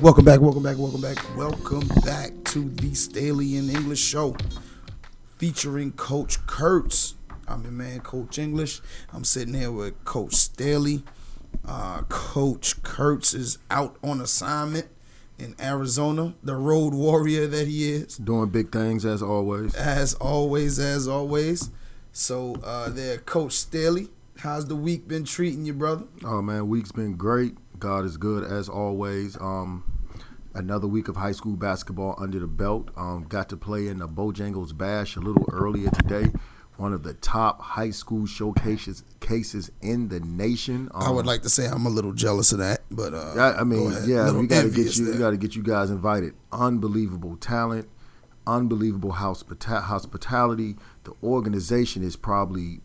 Welcome back, welcome back, welcome back, welcome back to the Staley and English show featuring Coach Kurtz. I'm your man, Coach English. I'm sitting here with Coach Staley. Uh, Coach Kurtz is out on assignment in Arizona, the road warrior that he is. Doing big things as always. As always, as always. So, uh, there, Coach Staley. How's the week been treating you, brother? Oh man, week's been great. God is good as always. Um, another week of high school basketball under the belt. Um, got to play in the Bojangles Bash a little earlier today. One of the top high school showcases cases in the nation. Um, I would like to say I'm a little jealous of that, but uh, I, I mean, yeah, we got to get you. there. We got to get you guys invited. Unbelievable talent, unbelievable hospita- hospitality. The organization is probably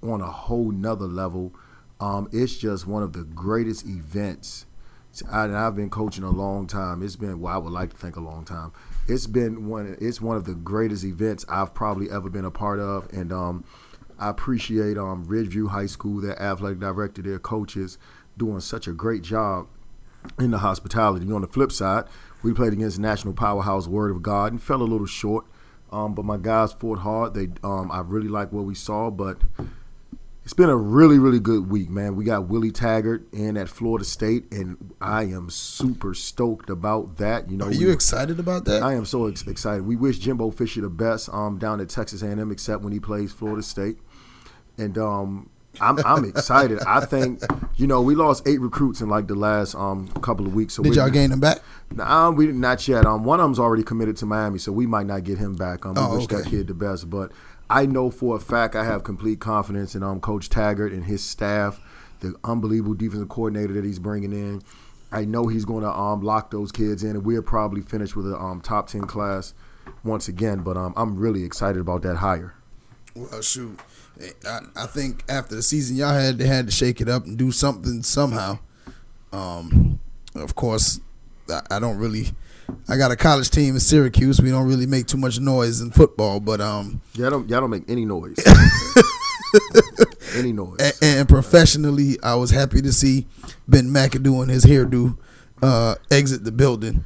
on a whole nother level. Um, it's just one of the greatest events. I, I've been coaching a long time. It's been well, I would like to think a long time. It's been one. It's one of the greatest events I've probably ever been a part of, and um, I appreciate um, Ridge View High School, their athletic director, their coaches, doing such a great job in the hospitality. On the flip side, we played against national powerhouse Word of God and fell a little short. Um, but my guys fought hard. They, um, I really like what we saw, but it's been a really, really good week, man. We got Willie Taggart in at Florida State, and I am super stoked about that. You know, Are we- you excited about that? I am so ex- excited. We wish Jimbo Fisher the best um, down at Texas A&M, except when he plays Florida State. And um, I'm I'm excited. I think you know we lost eight recruits in like the last um, couple of weeks. So Did we- y'all gain them back? Nah, we not yet. Um, one of them's already committed to Miami, so we might not get him back. Um, we Oh, wish that kid the best, but I know for a fact I have complete confidence in um Coach Taggart and his staff, the unbelievable defensive coordinator that he's bringing in. I know he's going to um lock those kids in, and we'll probably finish with a um top ten class once again. But um, I'm really excited about that hire. Well, shoot, I, I think after the season y'all had, they had to shake it up and do something somehow. Um, of course, I, I don't really. I got a college team in Syracuse. We don't really make too much noise in football, but um, Y'all don't y'all don't make any noise. any noise. and, and professionally, I was happy to see Ben McAdoo and his hairdo uh, exit the building.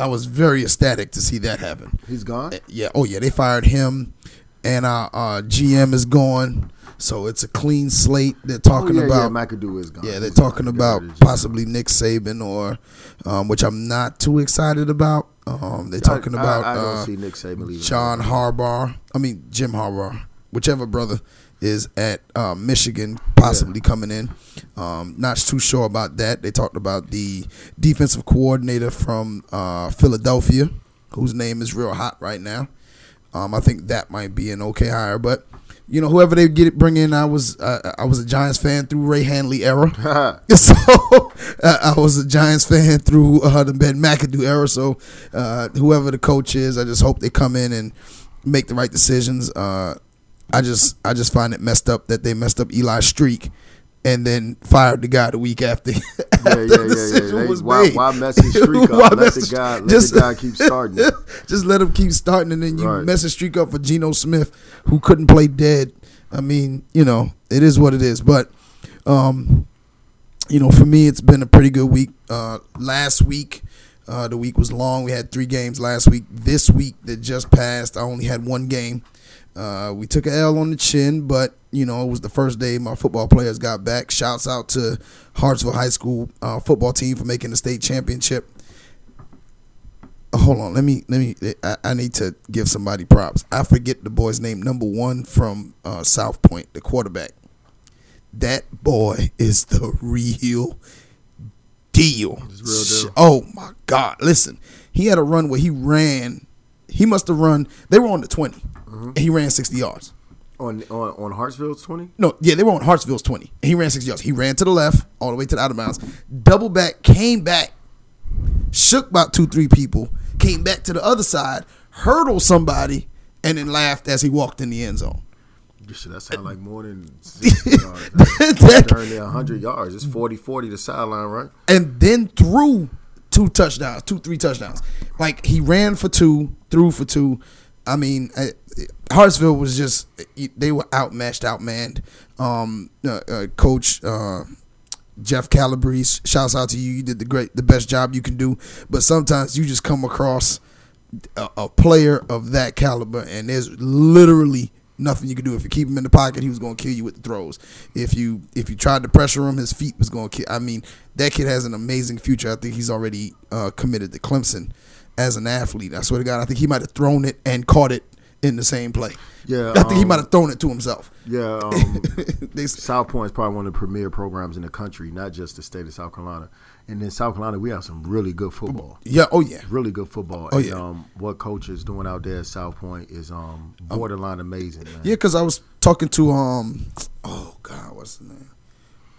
I was very ecstatic to see that happen. He's gone. Yeah. Oh yeah. They fired him, and our, our GM is gone. So it's a clean slate. They're talking oh, yeah, about. yeah, McAdoo is gone. Yeah, they're talking about Got rid of possibly Nick Saban or, um, which I'm not too excited about. Um, they're talking I- about I, I don't uh, see Nick Saban leaving. John Harbaugh. I mean Jim Harbaugh, whichever brother is at uh, Michigan, possibly coming in. Um, not too sure about that. They talked about the defensive coordinator from uh, Philadelphia, whose name is real hot right now. Um, I think that might be an okay hire, but you know, whoever they get it, bring in, I was uh, I was a Giants fan through Ray Handley era. So uh, I was a Giants fan through uh, the Ben McAdoo era. So uh, whoever the coach is, I just hope they come in and make the right decisions. Uh, I just I just find it messed up that they messed up Eli Streak and then fired the guy the week after. Yeah, after yeah, the yeah, decision yeah. They- was why, made. why mess his streak up? Let mess the guy, let just- the guy keep starting. just let him keep starting, and then you Right. mess his streak up for Geno Smith, who couldn't play dead. I mean, you know, it is what it is. But, um, you know, for me, it's been a pretty good week. Uh, last week, uh, the week was long. We had three games last week. This week that just passed, I only had one game. Uh, we took a L on the chin, but you know it was the first day my football players got back. Shouts out to Hartsville High School uh, football team for making the state championship. Uh, Hold on, let me let me. I, I need to give somebody props. I forget the boy's name. Number one from uh, South Point, the quarterback. That boy is the real deal. Real deal. Oh my God! Listen, he had a run where he ran. He must have run. They were on the 20 Mm-hmm. and he ran sixty yards. On on on Hartsville's twenty. No, yeah, they were on Hartsville's twenty. And he ran sixty yards. He ran to the left all the way to the out of bounds. Double back, came back, shook about two three people, came back to the other side, hurdled somebody, and then laughed as he walked in the end zone. Shit, that sound like more than 60 yards. That- Darn near 100 yards. It's 40-40 the sideline, right? and then threw two touchdowns, two three touchdowns. Like he ran for two, threw for two. I mean, uh, Hartsville was just they were outmatched, outmanned. Um, uh, uh, Coach uh, Jeff Calabrese, shouts out to you. You did the great, the best job you can do. But sometimes you just come across a, a player of that caliber, and there's literally nothing you can do. If you keep him in the pocket, he was going to kill you with the throws. If you if you tried to pressure him, his feet was going to kill. I mean, that kid has an amazing future. I think he's already uh, committed to Clemson as an athlete. I swear to God, I think he might have thrown it and caught it in the same play. Yeah, I think he um, might have thrown it to himself. Yeah, um, They- South Point is probably one of the premier programs in the country, not just the state of South Carolina. And in South Carolina, we have some really good football. yeah, oh yeah. Really good football. Oh, and, yeah. um, what coach is doing out there at South Point is um, borderline amazing, man. Yeah, because I was talking to um, oh God, what's the name?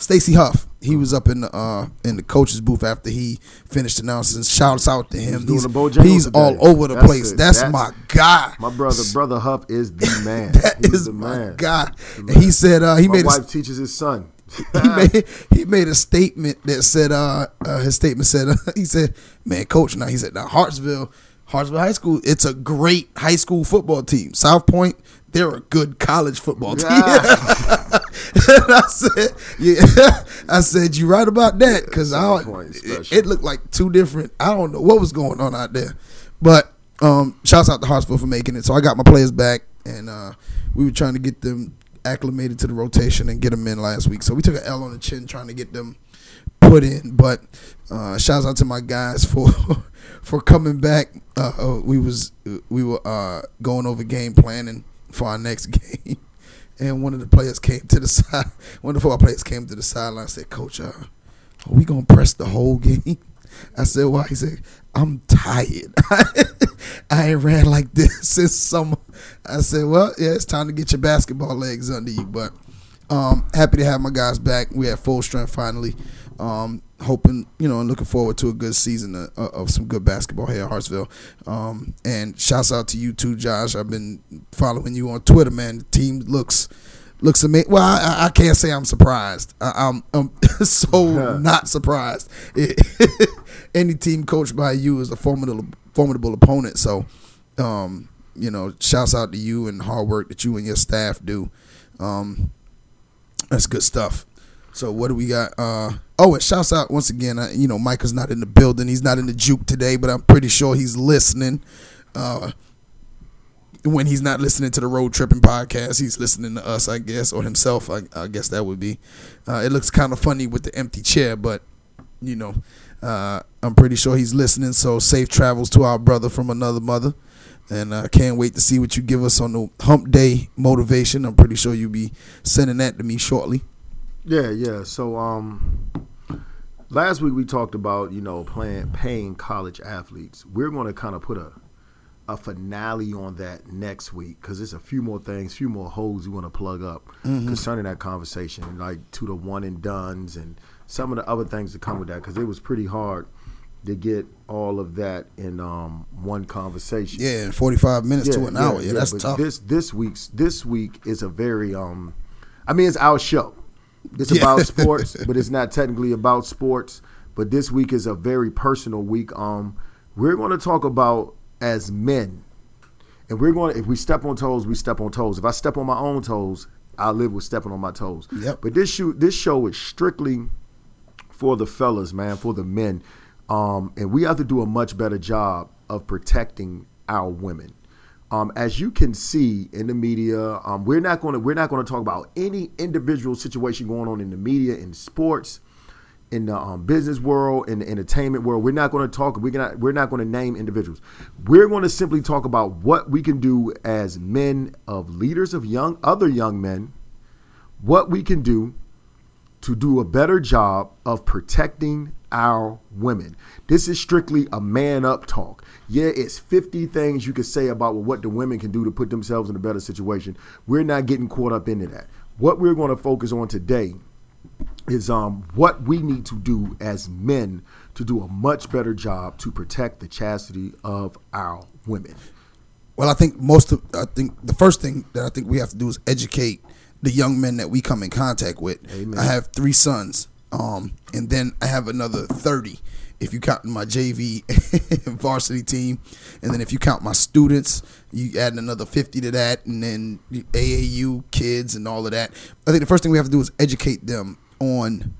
Stacy Huff. He was up in the uh in the coach's booth after he finished announcing. Shouts out to him. He's, the he's all over the That's place. That's, That's- my guy. My brother, brother Huff, is the man. That He's is the my man. guy. The He said uh, he My made a, wife teaches his son. he made he made a statement that said uh, uh his statement said uh, he said man coach now he said now Hartsville Hartsville High School it's a great high school football team South Point they're a good college football team Yeah. and I said yeah I said you right about that because I South Point is it, it looked like two different I don't know what was going on out there but um shouts out to Hartsville for making it so I got my players back and uh we were trying to get them acclimated to the rotation and get them in last week. So we took an L on the chin trying to get them put in. But uh, shouts out to my guys for for coming back. Uh, uh, we was we were uh, going over game planning for our next game, and one of the players came to the side. One of the football players came to the sideline and said, "Coach, uh, are we gonna press the whole game?" I said, "Why?" He said, "I'm tired. I ain't ran like this since summer." I said, "Well, yeah, it's time to get your basketball legs under you." But um, happy to have my guys back. We at full strength finally. Um, hoping you know and looking forward to a good season of, of some good basketball here at Hartsville. Um, and shouts out to you too, Josh. I've been following you on Twitter, man. The team looks looks amazing. Well, I, I can't say I'm surprised. I, I'm, I'm so not surprised. It, any team coached by you is a formidable formidable opponent. So, um, you know, shouts out to you and hard work that you and your staff do. Um, that's good stuff. So what do we got? Uh, oh, and shouts out once again. Uh, you know, Micah's not in the building. He's not in the juke today, but I'm pretty sure he's listening. Uh, when he's not listening to the road tripping podcast, he's listening to us, I guess, or himself. I, I guess that would be. Uh, it looks kind of funny with the empty chair, but you know, uh, I'm pretty sure he's listening. So safe travels to our brother from another mother, and I uh, can't wait to see what you give us on the Hump Day motivation. I'm pretty sure you'll be sending that to me shortly. Yeah, yeah. So um last week we talked about, you know, playing paying college athletes. We're going to kind of put a a finale on that next week because there's a few more things, few more holes we want to plug up concerning that conversation, like to the one and dones and some of the other things that come with that because it was pretty hard to get all of that in um, one conversation. Yeah, in 45 minutes to an hour. Yeah, that's tough. This this week's this week is a very um, I mean it's our show. It's Yeah. about sports, but it's not technically about sports. But this week is a very personal week. Um, we're going to talk about as men, and we're going. to If we step on toes, we step on toes. If I step on my own toes, I live with stepping on my toes. Yep. But this shoot, this show is strictly for the fellas, man, for the men. Um, and we have to do a much better job of protecting our women. Um, as you can see in the media, um, we're not going to we're not going to talk about any individual situation going on in the media, in sports, in the um, business world, in the entertainment world. We're not going to talk. We're not we're not going to name individuals. We're going to simply talk about what we can do as men of leaders of young other young men, what we can do to do a better job of protecting our women. This is strictly a man up talk. Yeah, it's 50 things you could say about what the women can do to put themselves in a better situation. We're not getting caught up into that. What we're going to focus on today is um what we need to do as men to do a much better job to protect the chastity of our women. Well, I think most of I think the first thing that I think we have to do is educate the young men that we come in contact with. Amen. I have three sons, um, and then I have another thirty if you count my JV varsity team, and then if you count my students, you add another fifty to that, and then AAU kids and all of that. I think the first thing we have to do is educate them on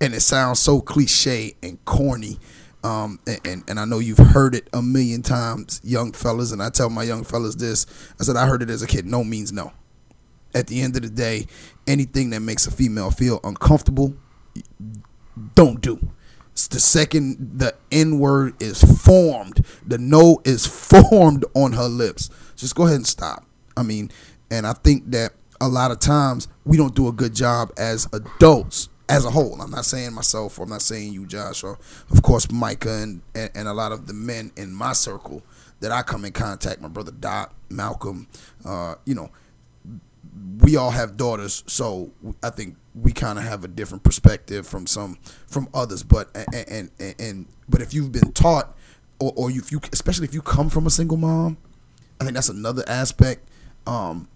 and it sounds so cliche and corny. Um, and, and, and I know you've heard it a million times, young fellas, and I tell my young fellas this. I said I heard it as a kid. No means no. At the end of the day, anything that makes a female feel uncomfortable, don't do. The second the N word is formed, the no is formed on her lips. Just go ahead and stop. I mean, and I think that a lot of times we don't do a good job as adults as a whole. I'm not saying myself I'm not saying you, Josh, or of course Micah and, and, and a lot of the men in my circle that I come in contact, my brother Dot, Malcolm, uh, you know, we all have daughters, so I think we kind of have a different perspective from some from others. But and and, and but if you've been taught, or, or if you especially if you come from a single mom, I think that's another aspect. Um,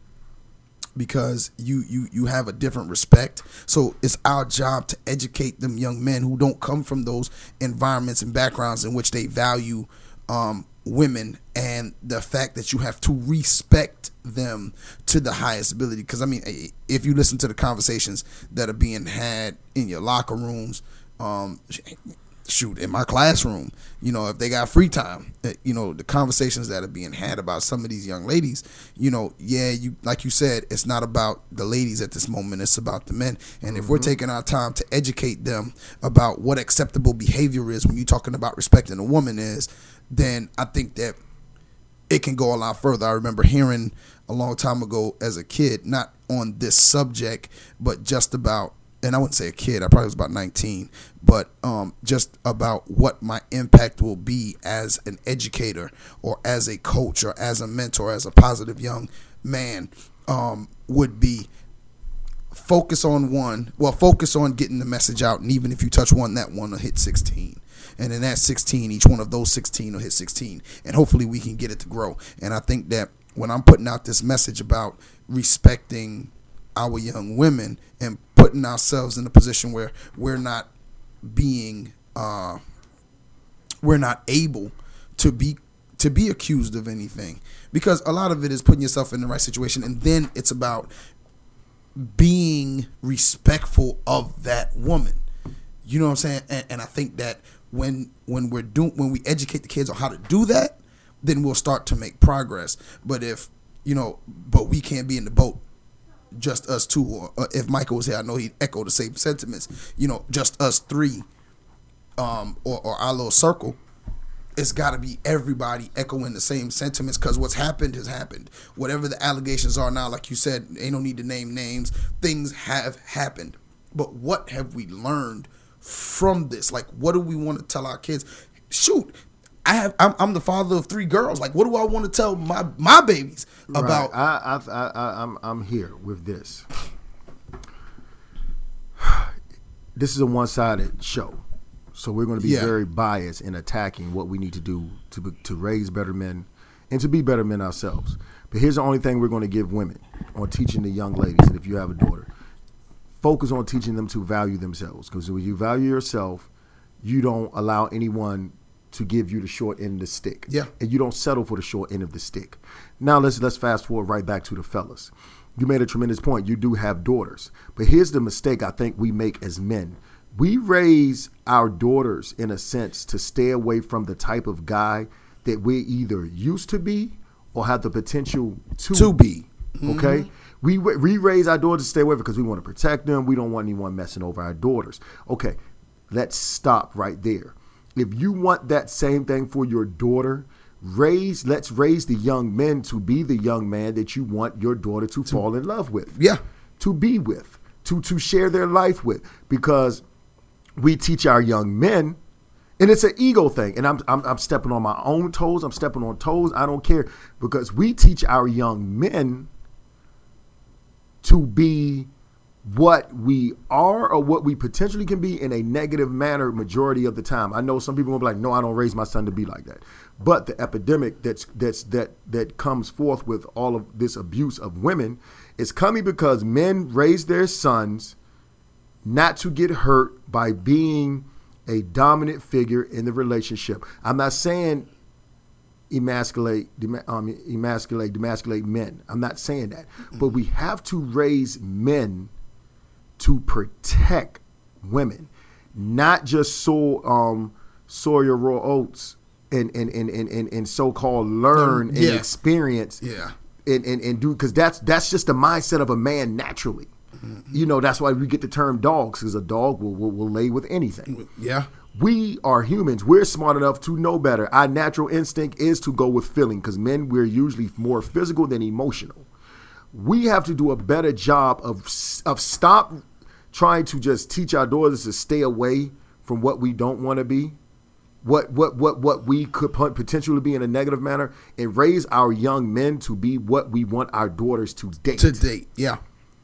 because you you you have a different respect. So it's our job to educate them young men who don't come from those environments and backgrounds in which they value um, women and the fact that you have to respect them to the highest ability. Because I mean, if you listen to the conversations that are being had in your locker rooms, um, shoot in my classroom you know if they got free time eh, you know the conversations that are being had about some of these young ladies you know yeah you like you said it's not about the ladies at this moment it's about the men and if mm-hmm. we're taking our time to educate them about what acceptable behavior is when you're talking about respecting a woman is then i think that it can go a lot further i remember hearing a long time ago as a kid not on this subject but just about and I wouldn't say a kid, I probably was about 19, but um, just about what my impact will be as an educator or as a coach or as a mentor, as a positive young man um, would be focus on one, well, focus on getting the message out. And even if you touch one, that one will hit 16. And then that 16, each one of those 16 will hit 16. And hopefully we can get it to grow. And I think that when I'm putting out this message about respecting our young women and putting ourselves in a position where we're not being uh, we're not able to be to be accused of anything. Because a lot of it is putting yourself in the right situation and then it's about being respectful of that woman. You know what i'm saying? And, and i think that when when we're doing when we educate the kids on how to do that then we'll start to make progress but if you know but we can't be in the boat just us two, or, or if Michael was here, I know he'd echo the same sentiments. You know, just us three, um, or, or our little circle. It's got to be everybody echoing the same sentiments because what's happened has happened. Whatever the allegations are now, like you said, ain't no need to name names. Things have happened, but what have we learned from this? Like, what do we want to tell our kids? Shoot, I have I'm, I'm, the father of three girls. Like, what do I want to tell my my babies about? Right. I, I, I, I'm I'm here with this. This is a one sided show, so we're going to be yeah. very biased in attacking what we need to do to to raise better men and to be better men ourselves. But here's the only thing we're going to give women on teaching the young ladies, and if you have a daughter, focus on teaching them to value themselves. Because when you value yourself, you don't allow anyone to give you the short end of the stick. Yeah. And you don't settle for the short end of the stick. Now let's let's fast forward right back to the fellas. You made a tremendous point. You do have daughters. But here's the mistake I think we make as men. We raise our daughters in a sense to stay away from the type of guy that we either used to be or have the potential to, to be. Okay? Mm-hmm. We, we raise our daughters to stay away because we want to protect them. We don't want anyone messing over our daughters. Okay, let's stop right there if you want that same thing for your daughter, raise let's raise the young men to be the young man that you want your daughter to, to fall in love with. Yeah. To be with, to to share their life with because we teach our young men and it's an ego thing and I'm, I'm, I'm stepping on my own toes i'm stepping on toes i don't care because we teach our young men to be what we are or what we potentially can be in a negative manner majority of the time. I know some people will be like, "No, I don't raise my son to be like that." But the epidemic that's that's that that comes forth with all of this abuse of women is coming because men raise their sons not to get hurt by being a dominant figure in the relationship. I'm not saying emasculate, um, emasculate, demasculate men. I'm not saying that, but we have to raise men to protect women, not just so um Sawyer raw oats and and and and, and, and so called learn and Yeah. experience Yeah. and and, and do because that's that's just the mindset of a man naturally. Mm-hmm. You know that's why we get the term dogs because a dog will, will will lay with anything. Yeah. We are humans. We're smart enough to know better. Our natural instinct is to go with feeling because men, we're usually more physical than emotional. We have to do a better job of of stop trying to just teach our daughters to stay away from what we don't want to be, what what what what we could potentially be in a negative manner, and raise our young men to be what we want our daughters to date. To date. Yeah.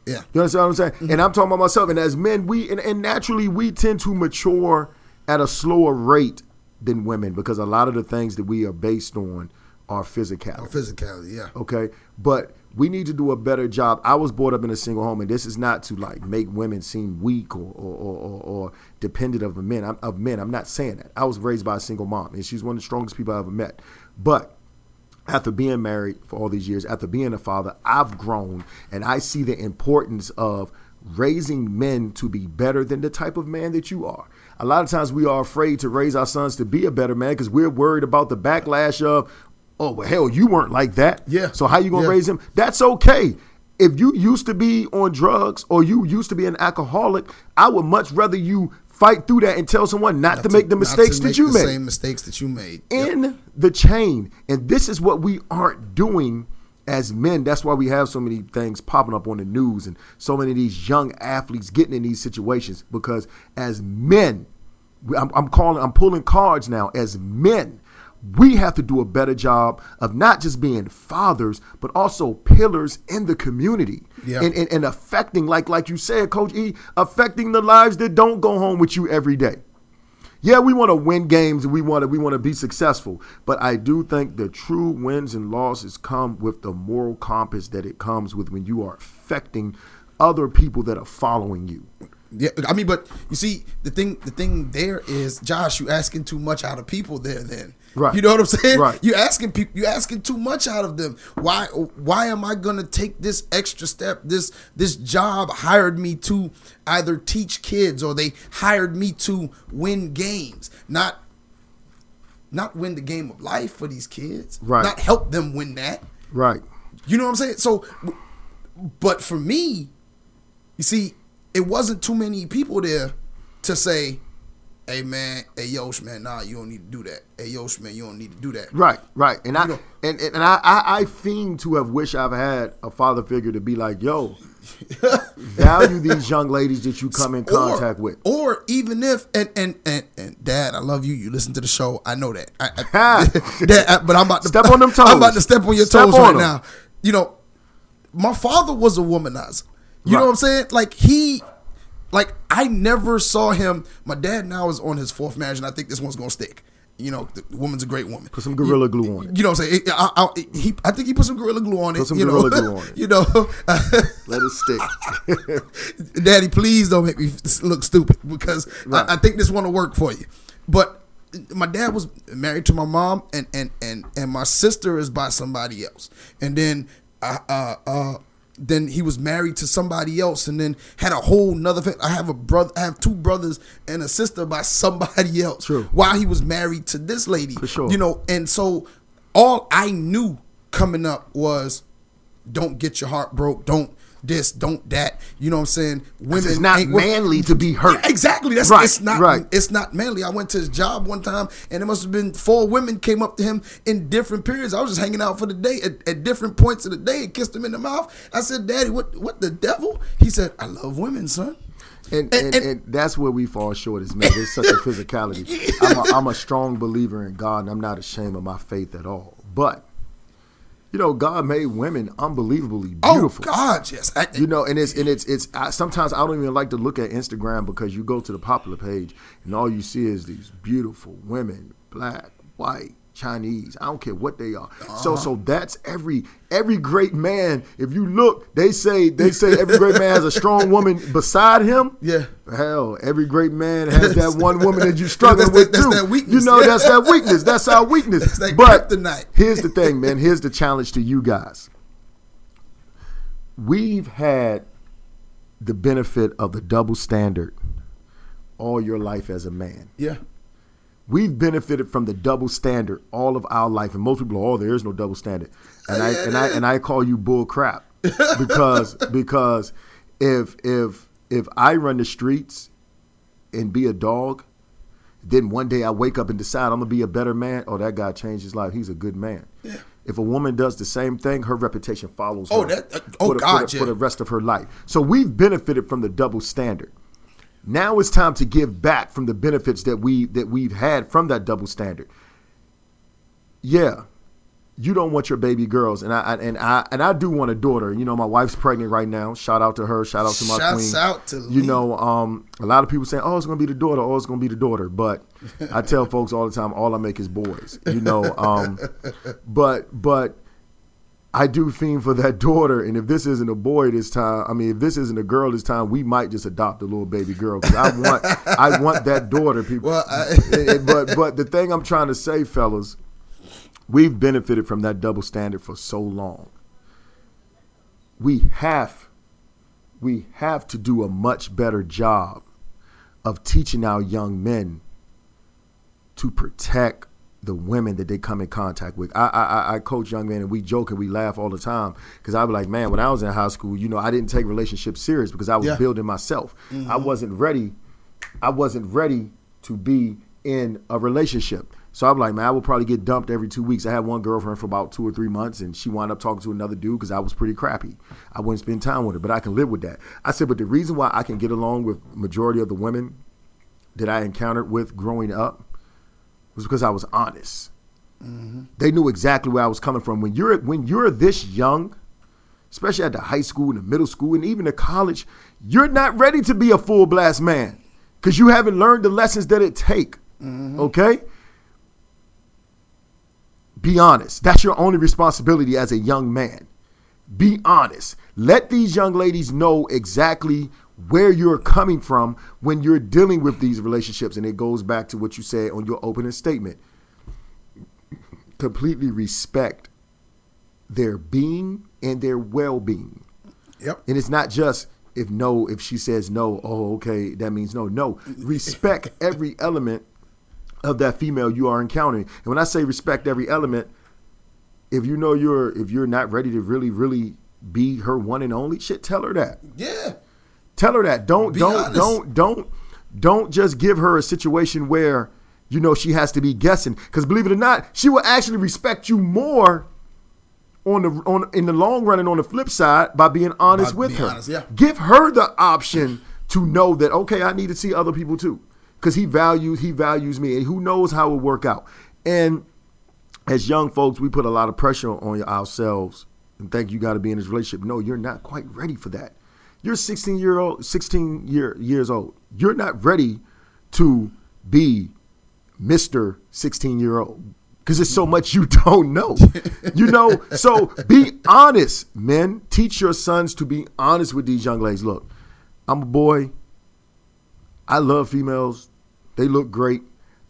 Yeah. You understand what I'm saying? Mm-hmm. And I'm talking about myself. And as men, we and, and naturally we tend to mature at a slower rate than women because a lot of the things that we are based on are physicality. Or physicality. Yeah. Okay, but we need to do a better job. I was brought up in a single home, and this is not to like make women seem weak or or, or, or, or dependent of men. I'm, of men, I'm not saying that. I was raised by a single mom, and she's one of the strongest people I ever met. But after being married for all these years, after being a father, I've grown, and I see the importance of raising men to be better than the type of man that you are. A lot of times we are afraid to raise our sons to be a better man because we're worried about the backlash of, oh well, hell, you weren't like that. Yeah. So how you gonna Yeah. raise him? That's okay. If you used to be on drugs or you used to be an alcoholic, I would much rather you fight through that and tell someone not, to make the not mistakes to that you the made Same mistakes that you made. Yep. in the chain. And this is what we aren't doing as men. That's why we have so many things popping up on the news and so many of these young athletes getting in these situations because as men, I'm, I'm calling, I'm pulling cards now. As men, we have to do a better job of not just being fathers, but also pillars in the community Yeah. and, and, and affecting, like like you said, Coach E, affecting the lives that don't go home with you every day. Yeah, we want to win games and we want to we want to be successful, but I do think the true wins and losses come with the moral compass that it comes with when you are affecting other people that are following you. Yeah, I mean, but you see, the thing, the thing there is, Josh, you asking too much out of people there. Then, Right. You know what I'm saying? Right. You asking people, you asking too much out of them. Why? Why am I gonna take this extra step? This this job hired me to either teach kids or they hired me to win games, not not win the game of life for these kids. Right. Not help them win that. Right. You know what I'm saying? So, but for me, you see, it wasn't too many people there to say, "Hey man, hey Yosh man, nah, you don't need to do that. Hey Yosh man, you don't need to do that." Right, right, and I know- and, and I, I I fiend to have wished I've had a father figure to be like, yo, value these young ladies that you come in contact or, with. Or even if and and and and Dad, I love you. You listen to the show. I know that. I, I, Dad, I- but I'm about to Step on them toes. I'm about to step on your Step toes on right them. now. You know, my father was a womanizer. You know what I'm saying? Like he, like I never saw him. My dad now is on his fourth marriage, and I think this one's gonna stick. You know, the woman's a great woman. Put some gorilla glue on it. You know what I'm saying? I, I, he, I think he put some gorilla glue on it. Put some you know? Gorilla Glue on it. you know, Let it stick. Daddy, please don't make me look stupid because Right. I, I think this one will work for you. But my dad was married to my mom, and and and and my sister is by somebody else, and then uh uh. uh then he was married to somebody else, and then had a whole nother. Fa- I have a brother. I have two brothers and a sister by somebody else. True. While he was married to this lady, For sure. You know, and so all I knew coming up was, don't get your heart broke. Don't this. Don't that. You know what I'm saying? Women It's not manly to be hurt. Yeah, exactly. That's Right, it's not right. it's not manly. I went to his job one time and it must have been four women came up to him in different periods. I was just hanging out for the day at, at different points of the day and kissed him in the mouth. I said, Daddy, what what the devil? He said, I love women, son. And, And- and, and- that's where we fall short as men. There's such a physicality. I'm a, I'm a strong believer in God, and I'm not ashamed of my faith at all. But you know, God made women unbelievably oh, beautiful. Oh God, yes. I, You know, and it's and it's it's. I, sometimes I don't even like to look at Instagram because you go to the popular page and all you see is these beautiful women, black, white, Chinese. I don't care what they are. So Uh-huh. so that's every every great man. If you look, they say they say every great man has a strong woman beside him. Yeah. Hell, every great man has that one woman that you're struggling with that- that's too. that weakness. You know, Yeah. that's that weakness. That's our weakness. That's that but kryptonite. here's the thing, man. Here's the challenge to you guys. We've had the benefit of the double standard all your life as a man. Yeah. We've benefited from the double standard all of our life, and most people, are, oh, there is no double standard, and I and I and I call you bull crap because because if if if I run the streets and be a dog, then one day I wake up and decide I'm gonna be a better man. Oh, that guy changed his life. He's a good man. Yeah. If a woman does the same thing, her reputation follows Oh, her that- uh, oh, for the, God, for, the, yeah. for the rest of her life. So we've benefited from the double standard. Now it's time to give back from the benefits that we that we've had from that double standard. Yeah, you don't want your baby girls, and I, and I and I do want a daughter. You know, my wife's pregnant right now. Shout out to her. Shout out to my Shouts queen. out to you know, um, a lot of people saying, "Oh, it's gonna be the daughter. Oh, it's gonna be the daughter." But I tell folks all the time, all I make is boys. You know, um, but but I do fiend for that daughter, and if this isn't a boy this time, I mean, if this isn't a girl this time, we might just adopt a little baby girl because I want, I want that daughter. People, Well, I- but but the thing I'm trying to say, fellas, we've benefited from that double standard for so long. We have, we have to do a much better job of teaching our young men to protect the women that they come in contact with. I I, I- coach young men and we joke and we laugh all the time because I be like, man, when I was in high school, you know, I didn't take relationships serious because I was Yeah. building myself. I mm-hmm. wasn't ready. I wasn't ready to be in a relationship. So I'm like, man, I will probably get dumped every two weeks. I had one girlfriend for about two or three months, and she wound up talking to another dude because I was pretty crappy. I wouldn't spend time with her, but I can live with that. I said, but the reason why I can get along with majority of the women that I encountered with growing up was because I was honest. Mm-hmm. They knew exactly where I was coming from. When you're when you're this young, especially at the high school and the middle school and even the college, you're not ready to be a full blast man because you haven't learned the lessons that it take. Mm-hmm. Okay. Be honest. That's your only responsibility as a young man. Be honest. Let these young ladies know exactly where you're coming from when you're dealing with these relationships. And it goes back to what you said on your opening statement. Completely respect their being and their well being. Yep. And it's not just if no, if she says no, oh, okay, that means no. No, respect every element of that female you are encountering. And when I say respect every element, if you know you're if you're not ready to really, really be her one and only, shit, tell her that. Yeah. Tell her that. Don't Be don't honest. don't don't don't just give her a situation where you know she has to be guessing. Because believe it or not, she will actually respect you more on the on in the long run and on the flip side by being honest By with being her. honest, yeah. Give her the option to know that okay, I need to see other people too. Because he values he values me and who knows how it will work out. And as young folks, we put a lot of pressure on ourselves and think you got to be in this relationship. No, you're not quite ready for that. You're 16 year old, 16 year years old. You're not ready to be Mr. 16 year old because there's so mm. much you don't know. you know, so be honest, men. Teach your sons to be honest with these young ladies. Look, I'm a boy. I love females. They look great.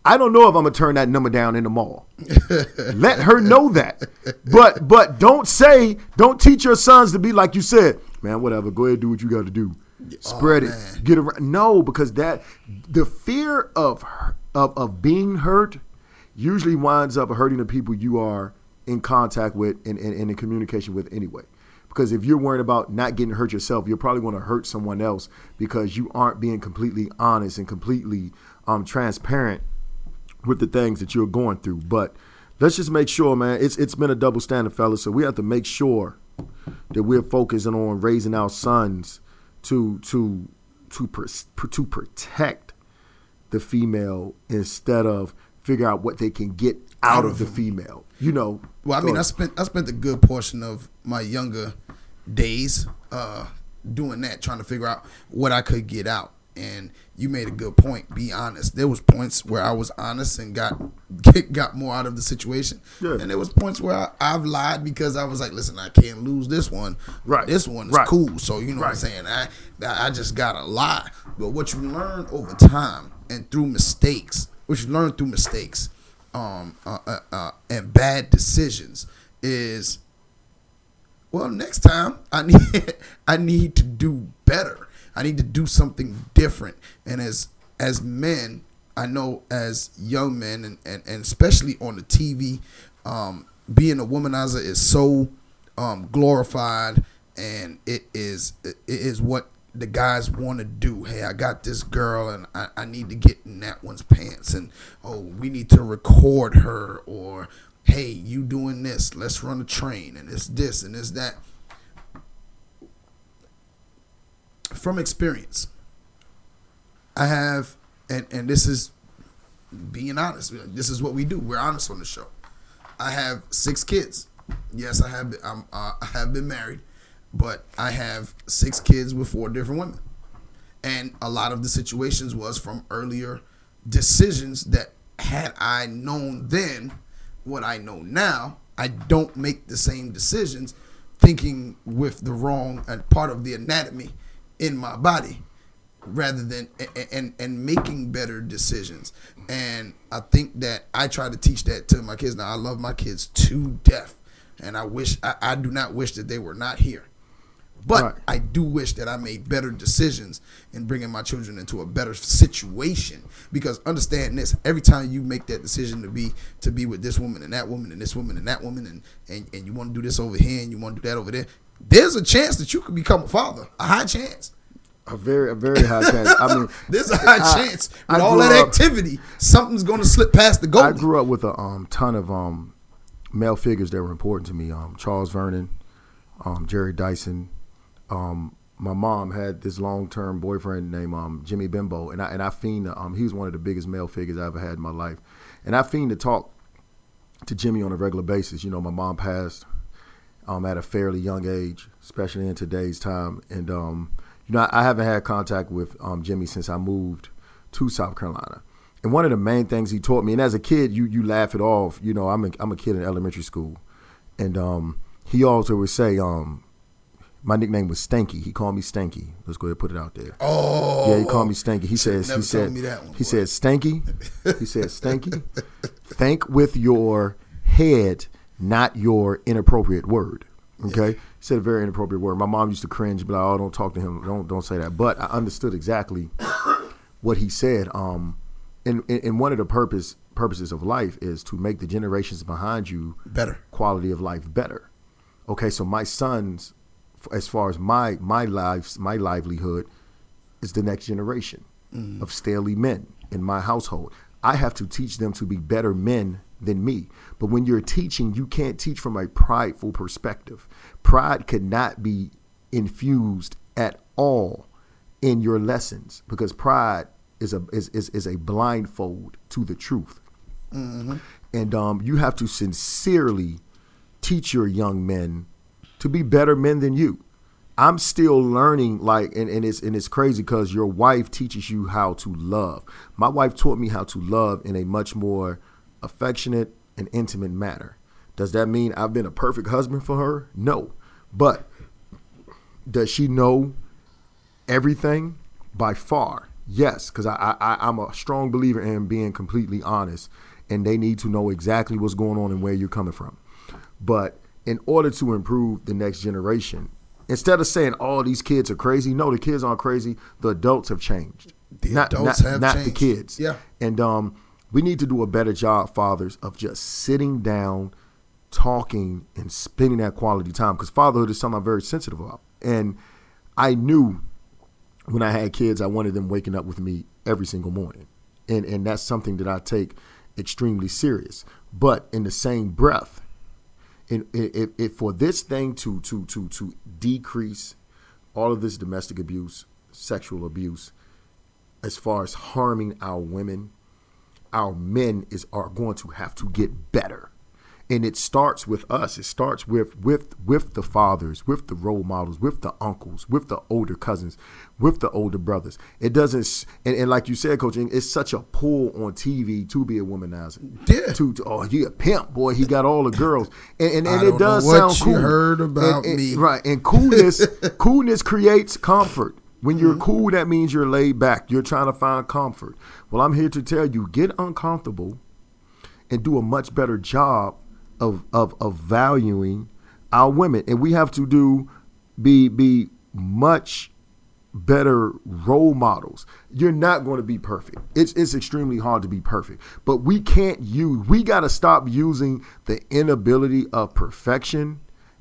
I don't know if I'm gonna turn that number down in the mall. Let her know that. But but don't say, don't teach your sons to be like you said, man, whatever, go ahead and do what you gotta do. Spread it. man. Get around. No, because that the fear of of of being hurt usually winds up hurting the people you are in contact with and, and, and in communication with anyway. Because if you're worried about not getting hurt yourself, you're probably going to hurt someone else because you aren't being completely honest and completely um, transparent with the things that you're going through. But let's just make sure, man. It's it's been a double standard, fellas. So we have to make sure that we're focusing on raising our sons to to to pr- to protect the female instead of figure out what they can get out, Out of of the female. You know. Well, I mean, I spent I spent a good portion of my younger days uh, doing that, trying to figure out what I could get out. And you made a good point. Be honest. There was points where I was honest and got got more out of the situation, Yeah. and there was points where I, I've lied because I was like, "Listen, I can't lose this one. Right. This one is Right. cool." So you know what I'm saying. I I just gotta lie. But what you learn over time and through mistakes, what you learn through mistakes, um, uh, uh, uh, and bad decisions is, well, next time I need I need to do better. I need to do something different. And as as men, I know as young men, and, and, and especially on the TV, um, being a womanizer is so um, glorified, and it is it is what the guys want to do. Hey, I got this girl, and I, I need to get in that one's pants, and oh, we need to record her, or hey, you doing this? Let's run a train, and it's this and it's that. From experience, I have, and and this is being honest. This is what we do. We're honest on the show. I have six kids. Yes, I have. I'm, uh, I have been married, but I have six kids with four different women, and a lot of the situations was from earlier decisions that had I known then what I know now, I don't make the same decisions, thinking with the wrong and part of the anatomy in my body rather than and and making better decisions and i think that i try to teach that to my kids now i love my kids to death and i wish i, I do not wish that they were not here but right. I do wish that I made better decisions in bringing my children into a better situation. Because understand this: every time you make that decision to be to be with this woman and that woman and this woman and that woman, and and, and you want to do this over here and you want to do that over there, there's a chance that you could become a father. A high chance. A very, a very high chance. I mean, there's a high I, chance with I all that up, activity, something's going to slip past the goal. I grew up with a um, ton of um, male figures that were important to me. Um, Charles Vernon, um, Jerry Dyson, um, my mom had this long term boyfriend named um, Jimmy Bimbo, and I and I fiend. Um, he was one of the biggest male figures I ever had in my life, and I fiend to talk to Jimmy on a regular basis. You know, my mom passed um, at a fairly young age, especially in today's time, and um, you know, I, haven't had contact with um, Jimmy since I moved to South Carolina. And one of the main things he taught me, and as a kid, you you laugh it off. You know, I'm a, I'm a kid in elementary school, and um, he always would say, um, my nickname was Stanky. He called me Stanky. Let's go ahead and put it out there. Oh, yeah, he called me Stanky. He says he said one, he said Stanky. he said Stanky. Think with your head, not your inappropriate word. Okay, he said a very inappropriate word. My mom used to cringe, but like, oh, don't talk to him. Don't don't say that. But I understood exactly what he said. Um, and, and one of the purpose purposes of life is to make the generations behind you better, quality of life better. Okay, so my sons as far as my my lives, my livelihood is the next generation mm. of Staley men in my household. I have to teach them to be better men than me. But when you're teaching, you can't teach from a prideful perspective. Pride could not be infused at all in your lessons because pride is a is is, is a blindfold to the truth. Mm-hmm. And um, you have to sincerely teach your young men to be better men than you. I'm still learning, like, and, and it's and it's crazy because your wife teaches you how to love. My wife taught me how to love in a much more affectionate and intimate manner. Does that mean I've been a perfect husband for her? No. But does she know everything? By far, yes. Because I, I I'm a strong believer in being completely honest, and they need to know exactly what's going on and where you're coming from. But in order to improve the next generation. Instead of saying all oh, these kids are crazy, no, the kids aren't crazy. The adults have changed. The not, adults not, have not changed. the kids. Yeah. And um, we need to do a better job, fathers, of just sitting down, talking, and spending that quality time. Because fatherhood is something I'm very sensitive about. And I knew when I had kids, I wanted them waking up with me every single morning. And and that's something that I take extremely serious. But in the same breath, if, if for this thing to to to to decrease all of this domestic abuse, sexual abuse, as far as harming our women, our men is are going to have to get better. And it starts with us. It starts with with with the fathers with the role models with the uncles with the older cousins with the older brothers. It doesn't and, and like you said coaching it's such a pull on tv to be a womanizer. Yeah. To, to oh he a pimp boy. He got all the girls. And, and, and it does sound cool. heard about and, me. right. And coolness coolness creates comfort when you're mm-hmm. cool, that means you're laid back. You're trying to find comfort. Well, I'm here to tell you get uncomfortable and do a much better job of of of valuing our women, and we have to do be be much better role models. You're not going to be perfect. It's it's extremely hard to be perfect. But we can't use we got to stop using the inability of perfection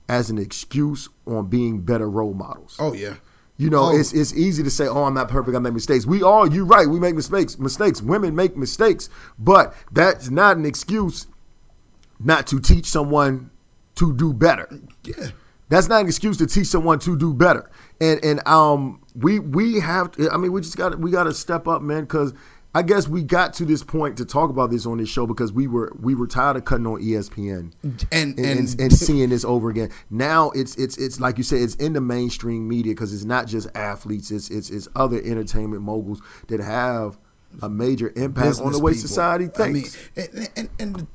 as an excuse on being better role models. Oh yeah. You know, Oh. it's it's easy to say, "Oh, I'm not perfect. I make mistakes." We all, you're right. We make mistakes. Mistakes. Women make mistakes, but that's not an excuse not to teach someone to do better. Yeah. That's not an excuse to teach someone to do better. And and um, we we have. To, I mean, we just got we got to step up, man. Because I guess we got to this point to talk about this on this show because we were we were tired of cutting on ESPN And and, and, and, and seeing this over again. Now it's it's it's like you said, it's in the mainstream media because it's not just athletes, it's it's it's other entertainment moguls that have a major impact on the way people. society thinks. I mean, and, and, and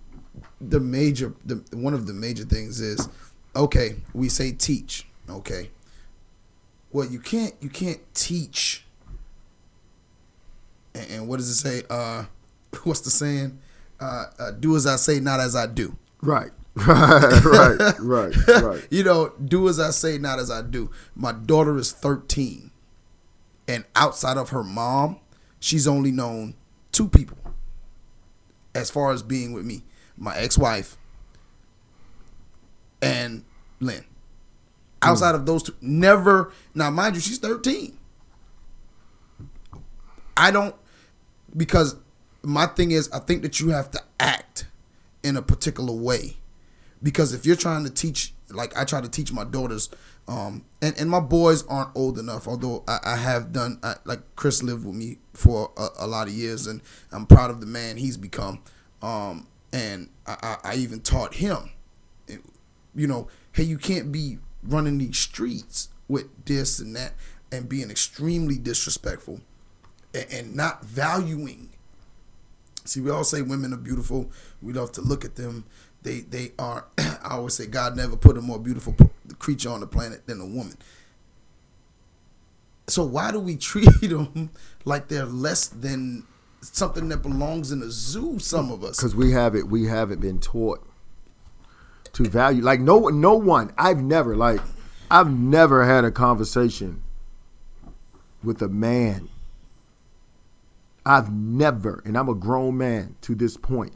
the major, the one of the major things is, okay, we say teach, okay. Well, you can't, you can't teach. And, and what does it say? Uh, what's the saying? Uh, uh, do as I say, not as I do. right, right, right, right, right. you know, do as I say, not as I do. My daughter is 13. And outside of her mom, she's only known two people as far as being with me my ex wife and Lynn. Outside of those two, never. Now, mind you, she's 13. I don't, because my thing is, I think that you have to act in a particular way. Because if you're trying to teach like i try to teach my daughters um and, and my boys aren't old enough although i, I have done I, like chris lived with me for a, a lot of years and i'm proud of the man he's become. Um and i, I, I even taught him you know hey you can't be running these streets with this and that and being extremely disrespectful and, not valuing See, we all say women are beautiful. We love to look at them. They they are. I always say God never put a more beautiful creature on the planet than a woman. So why do we treat them like they're less than something that belongs in a zoo? Some of us. because we have it we haven't been taught to value like no no one i've never like i've never had a conversation with a man i've never and i'm a grown man to this point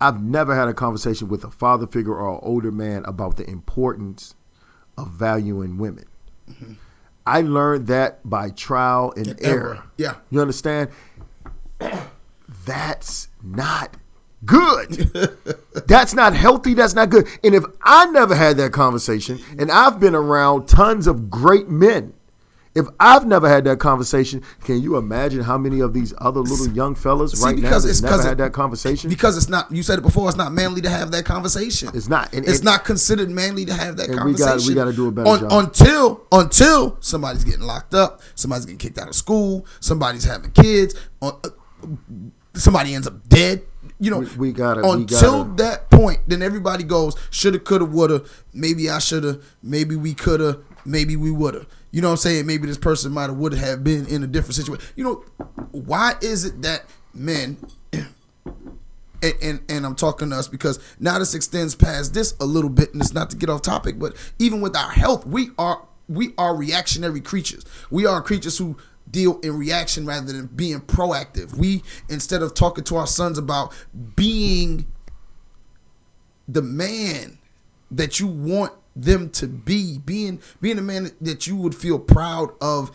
i've never had a conversation with a father figure or an older man about the importance of valuing women mm-hmm. i learned that by trial and And error error. Yeah. you understand that's not good. that's not healthy. That's not good. And if I never had that conversation, and I've been around tons of great men, if I've never had that conversation, can you imagine how many of these other little young fellas See, right now it's never had it- that conversation? Because it's not. You said it before. It's not manly to have that conversation. It's not. And- it's and- not considered manly to have that we conversation. we gotta do a better Un- job. Until until somebody's getting locked up, somebody's getting kicked out of school, somebody's having kids, uh, uh, somebody ends up dead. You know, We- we gotta- we until gotta- that point, then everybody goes shoulda, coulda, woulda. Maybe I shoulda. Maybe we coulda. Maybe we woulda. You know what I'm saying? Maybe this person might have would have been in a different situation. You know, why is it that men and, and and I'm talking to us because now this extends past this a little bit, and it's not to get off topic, but even with our health, we are we are reactionary creatures. We are creatures who deal in reaction rather than being proactive. We instead of talking to our sons about being the man that you want them to be, being being a man that you would feel proud of,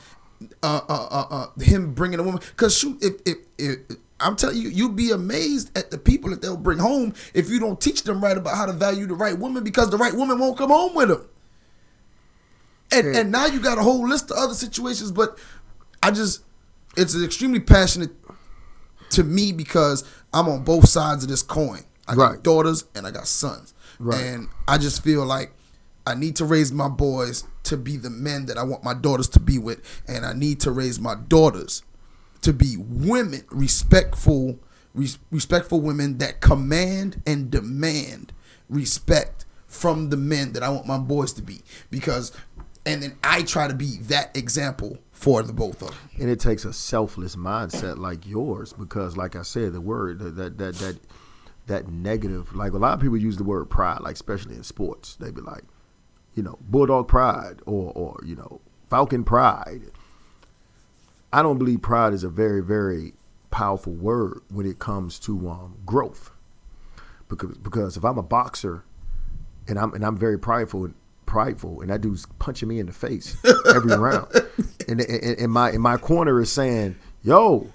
uh, uh, uh, uh him bringing a woman. Because shoot, if, if if I'm telling you, you'll be amazed at the people that they'll bring home if you don't teach them right about how to value the right woman, because the right woman won't come home with them. And and now you got a whole list of other situations, but I just it's extremely passionate to me because I'm on both sides of this coin. I got Right. daughters and I got sons. Right. And I just feel like I need to raise my boys to be the men that I want my daughters to be with. And I need to raise my daughters to be women, respectful, res- respectful women that command and demand respect from the men that I want my boys to be. Because, and then I try to be that example for the both of them. and it takes a selfless mindset like yours because like i said the word that that that that, that negative like a lot of people use the word pride like especially in sports they be like you know bulldog pride or or you know falcon pride I don't believe pride is a very, very powerful word when it comes to um, growth. Because because if I'm a boxer and I'm and I'm very prideful and prideful and that dude's punching me in the face every round. And, and, and my and my corner is saying, yo,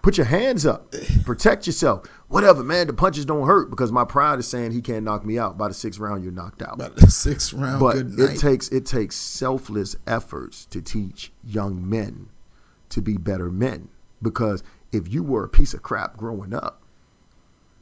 put your hands up, protect yourself. Whatever, man. The punches don't hurt because my pride is saying he can't knock me out. By the sixth round, you're knocked out. By the sixth round, but good night. it takes it takes selfless efforts to teach young men to be better men. Because if you were a piece of crap growing up,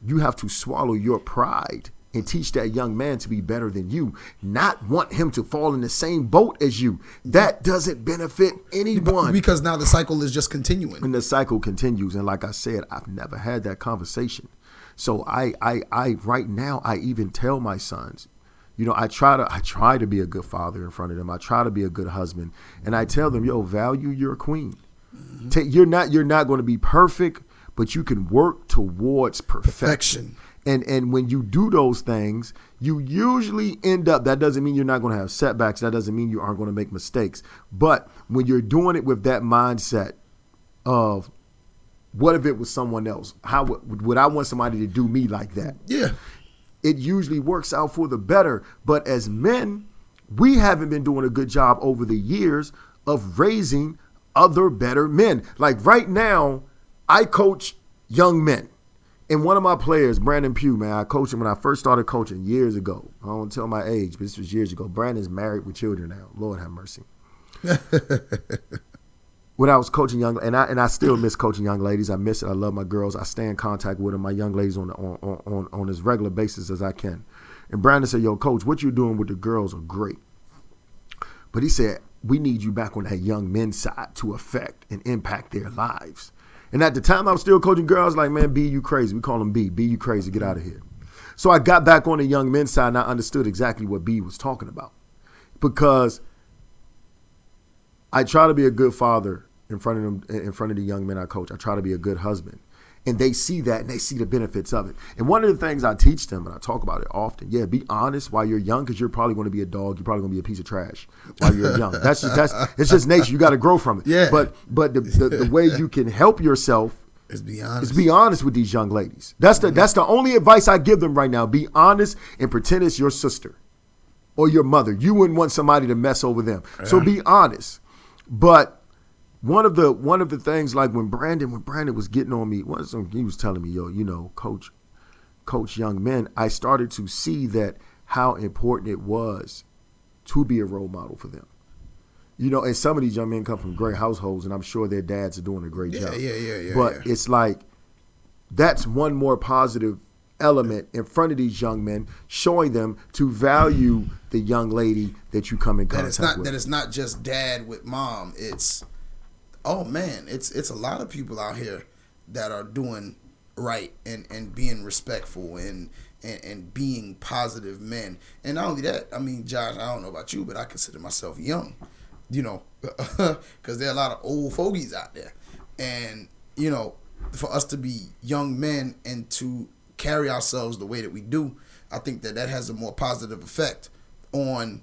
you have to swallow your pride and teach that young man to be better than you, not want him to fall in the same boat as you. That doesn't benefit anyone. because now the cycle is just continuing. and the cycle continues. And like I said, I've never had that conversation. So I, I, I, right now, I even tell my sons, you know, I try to, I try to be a good father in front of them. I try to be a good husband, and I tell them, yo, value your queen. Mm-hmm. Take, you're not, you're not going to be perfect, but you can work towards perfection. Perfection. And and when you do those things, you usually end up. That doesn't mean you're not going to have setbacks. That doesn't mean you aren't going to make mistakes. But when you're doing it with that mindset of, what if it was someone else? How would, would I want somebody to do me like that? Yeah. It usually works out for the better. But as men, we haven't been doing a good job over the years of raising other better men. Like right now, I coach young men. And one of my players, Brandon Pugh, man, I coached him when I first started coaching years ago. I don't tell my age, but this was years ago. Brandon's married with children now. Lord have mercy. when I was coaching young, and I and I still miss coaching young ladies. I miss it. I love my girls. I stay in contact with them, my young ladies, on the, on, on on as regular basis as I can. And Brandon said, "Yo, coach, what you're doing with the girls are great." But he said, "We need you back on that young men's side to affect and impact their lives." And at the time, I was still coaching girls. Like, man, B, you crazy. We call them B. B, you crazy. Get out of here. So I got back on the young men's side, and I understood exactly what B was talking about, because I try to be a good father in front of them, in front of the young men I coach. I try to be a good husband, and they see that and they see the benefits of it. And one of the things I teach them, and I talk about it often, yeah, be honest while you're young, because you're probably going to be a dog. You're probably going to be a piece of trash while you're young. That's just that's it's just nature. You got to grow from it. Yeah. But but the, the the way you can help yourself Let's be honest. is be honest with these young ladies. That's the that's the only advice I give them right now. Be honest and pretend it's your sister or your mother. You wouldn't want somebody to mess over them. So be honest. But one of the one of the things like when Brandon when Brandon was getting on me, one he was telling me, yo, you know, coach, coach young men. I started to see that how important it was to be a role model for them. You know, and some of these young men come from great households, and I'm sure their dads are doing a great Yeah, job. yeah, yeah, yeah, But yeah. it's like that's one more positive element in front of these young men, showing them to value the young lady that you come in contact that it's not with. that it's not just dad with mom. It's oh man, it's it's a lot of people out here that are doing right and and being respectful and and, and being positive men. And not only that, I mean, Josh, I don't know about you, but I consider myself young. You know, because there are a lot of old fogies out there, and you know, for us to be young men and to carry ourselves the way that we do, I think that that has a more positive effect on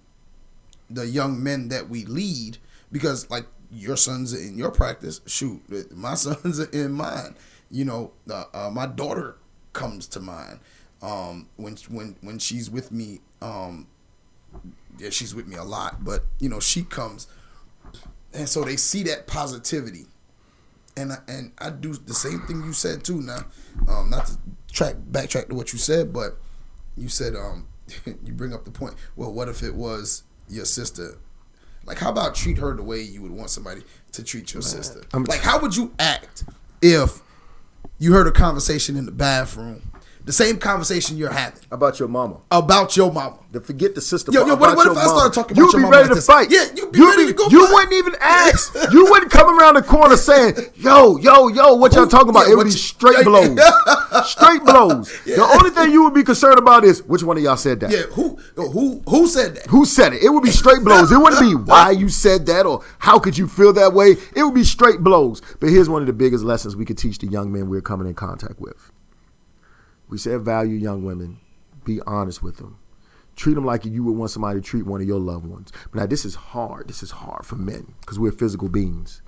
the young men that we lead because like your sons in your practice shoot my sons in mine. You know uh, uh, my daughter comes to mind um, when when when she's with me um, yeah she's with me a lot but you know she comes and so they see that positivity. And I, and I do the same thing you said too now um, not to track backtrack to what you said but you said um you bring up the point well what if it was your sister like how about treat her the way you would want somebody to treat your sister? I'm- like how would you act if you heard a conversation in the bathroom the same conversation you're having about your mama. about your mama To forget the sister. Yo, yo, what- what if I mama. started talking You'd about your be ready like to this? fight. Yeah, you'd be ready to go You fight. wouldn't even ask. you wouldn't come around the corner saying, "Yo, yo, yo, what y'all talking about?" yeah, it would be you- straight yeah, blows. straight blows. The only thing you would be concerned about is which one of y'all said that. yeah who who who said that Who said it? It would be straight blows. It wouldn't be why you said that or how could you feel that way. It would be straight blows. But here's one of the biggest lessons we could teach the young men we're coming in contact with. We said value young women. Be honest with them. Treat them like you would want somebody to treat one of your loved ones. But now this is hard. This is hard for men because we're physical beings.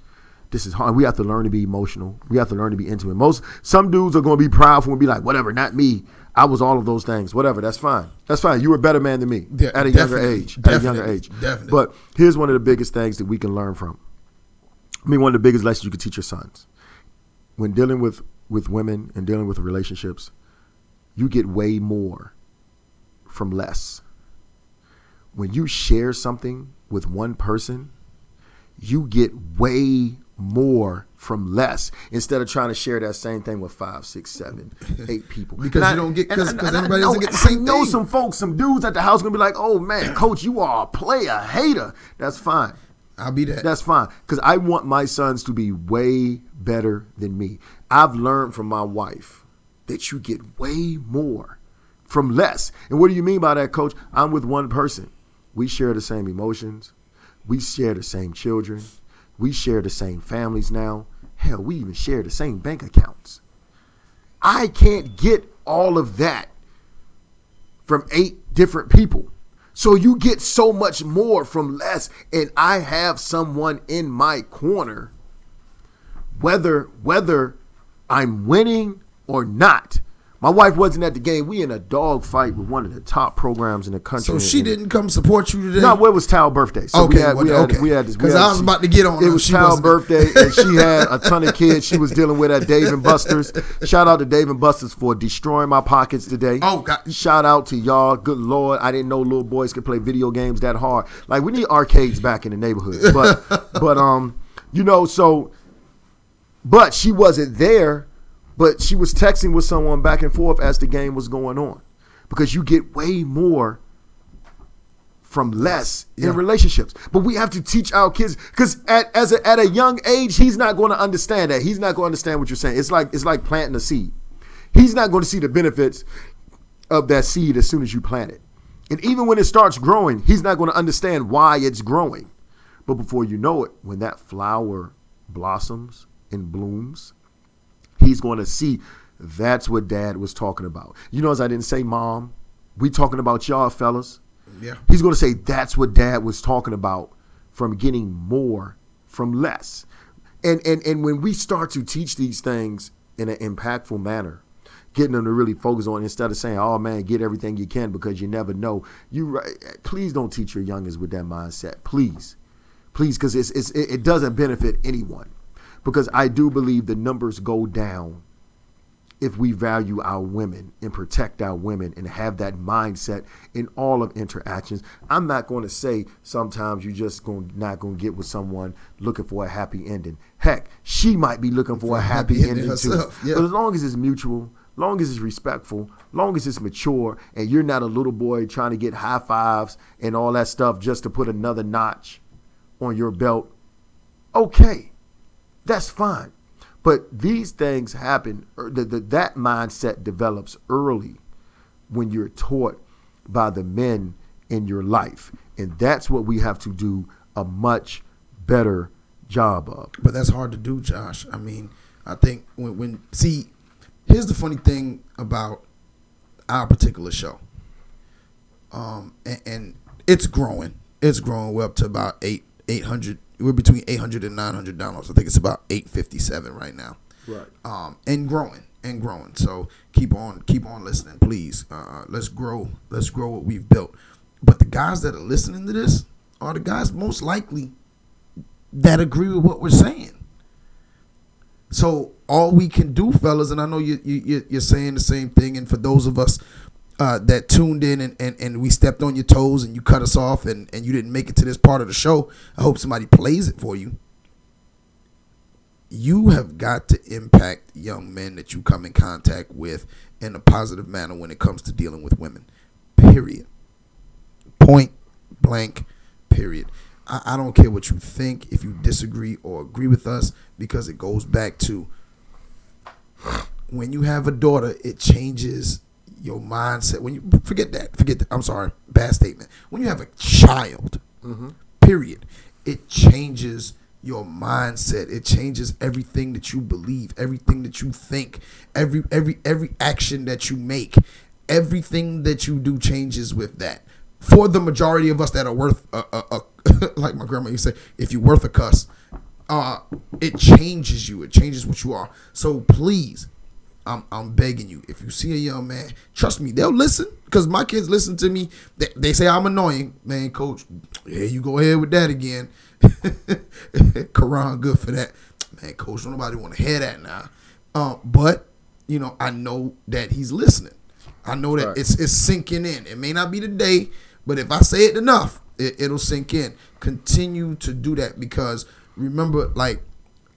This is hard. We have to learn to be emotional. We have to learn to be intimate. Most some dudes are going to be proudful and be like, whatever, not me. I was all of those things. Whatever, that's fine. That's fine. You were a better man than me Yeah, at a younger age. At a younger age. definitely. But here's one of the biggest things that we can learn from. I mean, one of the biggest lessons you can teach your sons when dealing with with women and dealing with relationships. You get way more from less. When you share something with one person, you get way more from less instead of trying to share that same thing with five, six, seven, eight people. Because you don't get- and 'cause- I- 'cause and I everybody know- doesn't get the same I know thing. some folks, some dudes at the house gonna be like, "Oh man, coach, you are a player, hater." That's fine. I'll be that. That's fine because I want my sons to be way better than me. I've learned from my wife that you get way more from less. And what do you mean by that, coach? I'm with one person. We share the same emotions. We share the same children. We share the same families now. Hell, we even share the same bank accounts. I can't get all of that from eight different people. So you get so much more from less. And I have someone in my corner, whether whether I'm winning or not. My wife wasn't at the game. We in a dog fight with one of the top programs in the country. so she didn't come support you today. no, well, it was Tal's birthday. So Okay, we had, we had, okay. we had this. we 'Cause had- I was about to get on It was Tal's birthday, and she had a ton of kids she was dealing with at Dave and Buster's. Shout out to Dave and Buster's for destroying my pockets today. Oh, God. Shout out to y'all. Good lord, I didn't know little boys could play video games that hard. Like we need arcades back in the neighborhood. but but um, you know, so but she wasn't there, but she was texting with someone back and forth as the game was going on. Because you get way more from less Yeah. in relationships. But we have to teach our kids because at as a, at a young age, he's not going to understand that. He's not going to understand what you're saying. It's like it's like planting a seed. He's not going to see the benefits of that seed as soon as you plant it. And even when it starts growing, he's not going to understand why it's growing. But before you know it, when that flower blossoms and blooms, he's going to see that's what dad was talking about. You know, as I didn't say mom, we talking about y'all fellas. Yeah. He's going to say that's what dad was talking about from getting more from less. And and and when we start to teach these things in an impactful manner, getting them to really focus on instead of saying, "Oh man, get everything you can because you never know." You right- please don't teach your youngest with that mindset. Please. Please cuz it's, it's it it doesn't benefit anyone. Because I do believe the numbers go down if we value our women and protect our women and have that mindset in all of interactions. I'm not going to say sometimes you're just going not going to get with someone looking for a happy ending. Heck, she might be looking for, a happy, ending, herself, too. yeah. But as long as it's mutual, long as it's respectful, long as it's mature, and you're not a little boy trying to get high fives and all that stuff just to put another notch on your belt, okay, that's fine. But these things happen, or the, the, that mindset develops early when you're taught by the men in your life. And that's what we have to do a much better job of. But that's hard to do, Josh. I mean, I think when, when see, here's the funny thing about our particular show. Um, and, and it's growing. It's growing. We're up to about eight eight hundred. We're between eight hundred and nine hundred downloads. I think it's about eight fifty seven right now. Right. Um, and growing and growing. So keep on keep on listening, please. Uh, let's grow. Let's grow what we've built. But the guys that are listening to this are the guys most likely that agree with what we're saying. So all we can do, fellas, and I know you, you you're saying the same thing. And for those of us uh, that tuned in and, and, and we stepped on your toes and you cut us off and, and you didn't make it to this part of the show, I hope somebody plays it for you. You have got to impact young men that you come in contact with in a positive manner when it comes to dealing with women. Period. Point blank. Period. I, I don't care what you think, if you disagree or agree with us, because it goes back to when you have a daughter, it changes your mindset. When you forget that, forget that. I'm sorry, bad statement. When you have a child, period, it changes your mindset. It changes everything that you believe, everything that you think, every every every action that you make, everything that you do changes with that. For the majority of us that are worth a, a, a like my grandma used to say, if you're worth a cuss, uh, it changes you. It changes what you are. So please, I'm, I'm begging you. If you see a young man, trust me, they'll listen because my kids listen to me. They, they say I'm annoying, man. Coach, yeah, you go ahead with that again. Quran, good for that, man. Coach, don't nobody want to hear that now. Um, but you know, I know that he's listening. I know that Right. it's it's sinking in. It may not be today, but if I say it enough, it, it'll sink in. Continue to do that because remember, like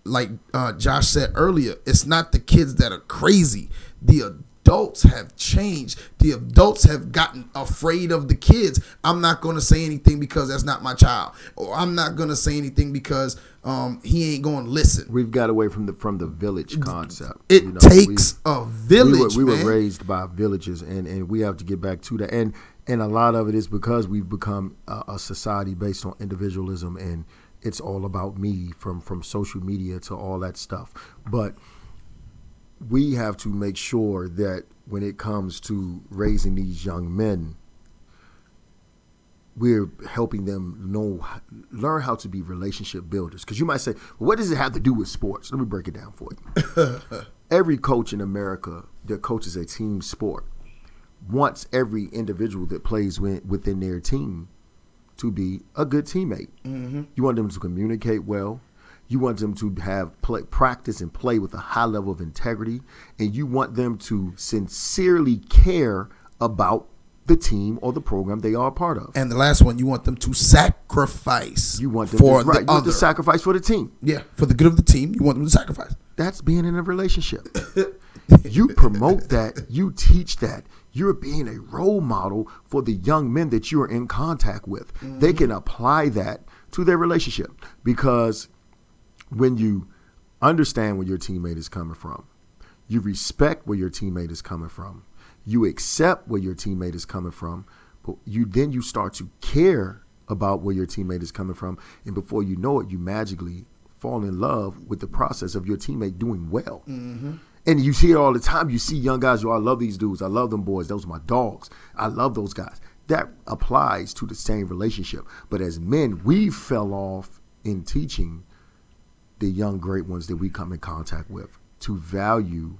like uh, Josh said earlier, it's not the kids that are crazy. The adults have changed. The adults have gotten afraid of the kids. I'm not going to say anything because that's not my child, or I'm not going to say anything because um, he ain't going to listen. We've got away from the from the village concept. It You know, takes we- a village. we were, we were raised by villages and, and we have to get back to that and and a lot of it is because we've become a, a society based on individualism and it's all about me from from social media to all that stuff. But we have to make sure that when it comes to raising these young men we're helping them know learn how to be relationship builders. Because you might say well, what does it have to do with sports? Let me break it down for you. Every coach in America that coaches a team sport wants every individual that plays within their team to be a good teammate. Mm-hmm. You want them to communicate well. You want them to have play, practice and play with a high level of integrity, and you want them to sincerely care about the team or the program they are a part of. And the last one, you want them to sacrifice. You want them for to, right, the you other. to sacrifice for the team. yeah, for the good of the team, you want them to sacrifice. That's being in a relationship. you promote that, you teach that. You're being a role model for the young men that you are in contact with. They mm-hmm. can apply that to their relationship because when you understand where your teammate is coming from, you respect where your teammate is coming from, you accept where your teammate is coming from, but you then you start to care about where your teammate is coming from, and before you know it, you magically fall in love with the process of your teammate doing well. Mm-hmm. And you see it all the time. You see young guys, yo, I love these dudes. I love them boys. Those are my dogs. I love those guys. That applies to the same relationship. But as men, we fell off in teaching the young great ones that we come in contact with to value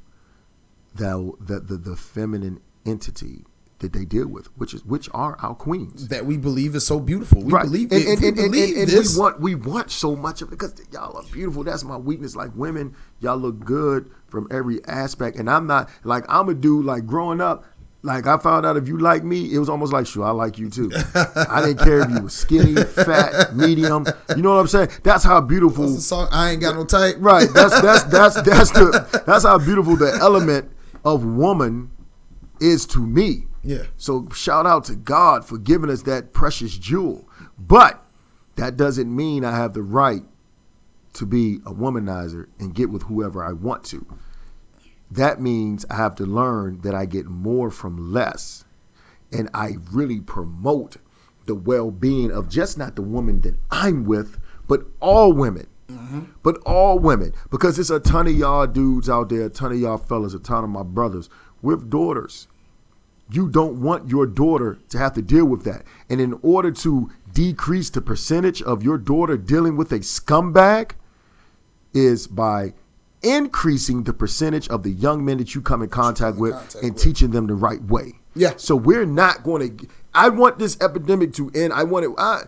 the the the, the feminine entity that they deal with, which is which are our queens. That we believe is so beautiful. We right. believe, and, and, we and, believe and this. we want we want so much of it because y'all are beautiful. That's my weakness. Like women, y'all look good from every aspect. And I'm not like I'm a dude. Like growing up, like I found out if you like me, it was almost like sure I like you too. I didn't care if you were skinny, fat, medium. You know what I'm saying? That's how beautiful. What's the song? I ain't got no type. Right. That's that's that's that's the that's how beautiful the element of woman is to me. Yeah. So shout out to God for giving us that precious jewel. But that doesn't mean I have the right to be a womanizer and get with whoever I want to. That means I have to learn that I get more from less. And I really promote the well being of just not the woman that I'm with, but all women. Mm-hmm. But all women. Because there's a ton of y'all dudes out there, a ton of y'all fellas, a ton of my brothers with daughters. You don't want your daughter to have to deal with that. And in order to decrease the percentage of your daughter dealing with a scumbag, is by increasing the percentage of the young men that you come in contact with contact and with. teaching them the right way. Yeah. So we're not going to. I want this epidemic to end. I want it. I,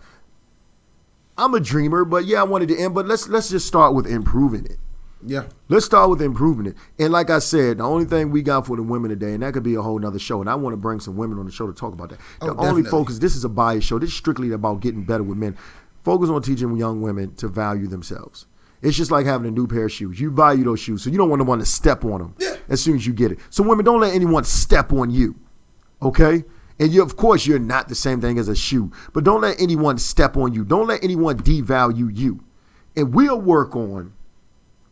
I'm a dreamer, but yeah, I want it to end. But let's let's just start with improving it. Yeah. Let's start with improving it. And like I said, the only thing we got for the women today, and that could be a whole nother show. And I want to bring some women on the show to talk about that. Oh, the only definitely. focus, this is a bias show. This is strictly about getting better with men. Focus on teaching young women to value themselves. It's just like having a new pair of shoes. You value those shoes, so you don't want to want to step on them Yeah. as soon as you get it. So women, don't let anyone step on you. Okay? And you, of course, you're not the same thing as a shoe, but don't let anyone step on you. Don't let anyone devalue you. And we'll work on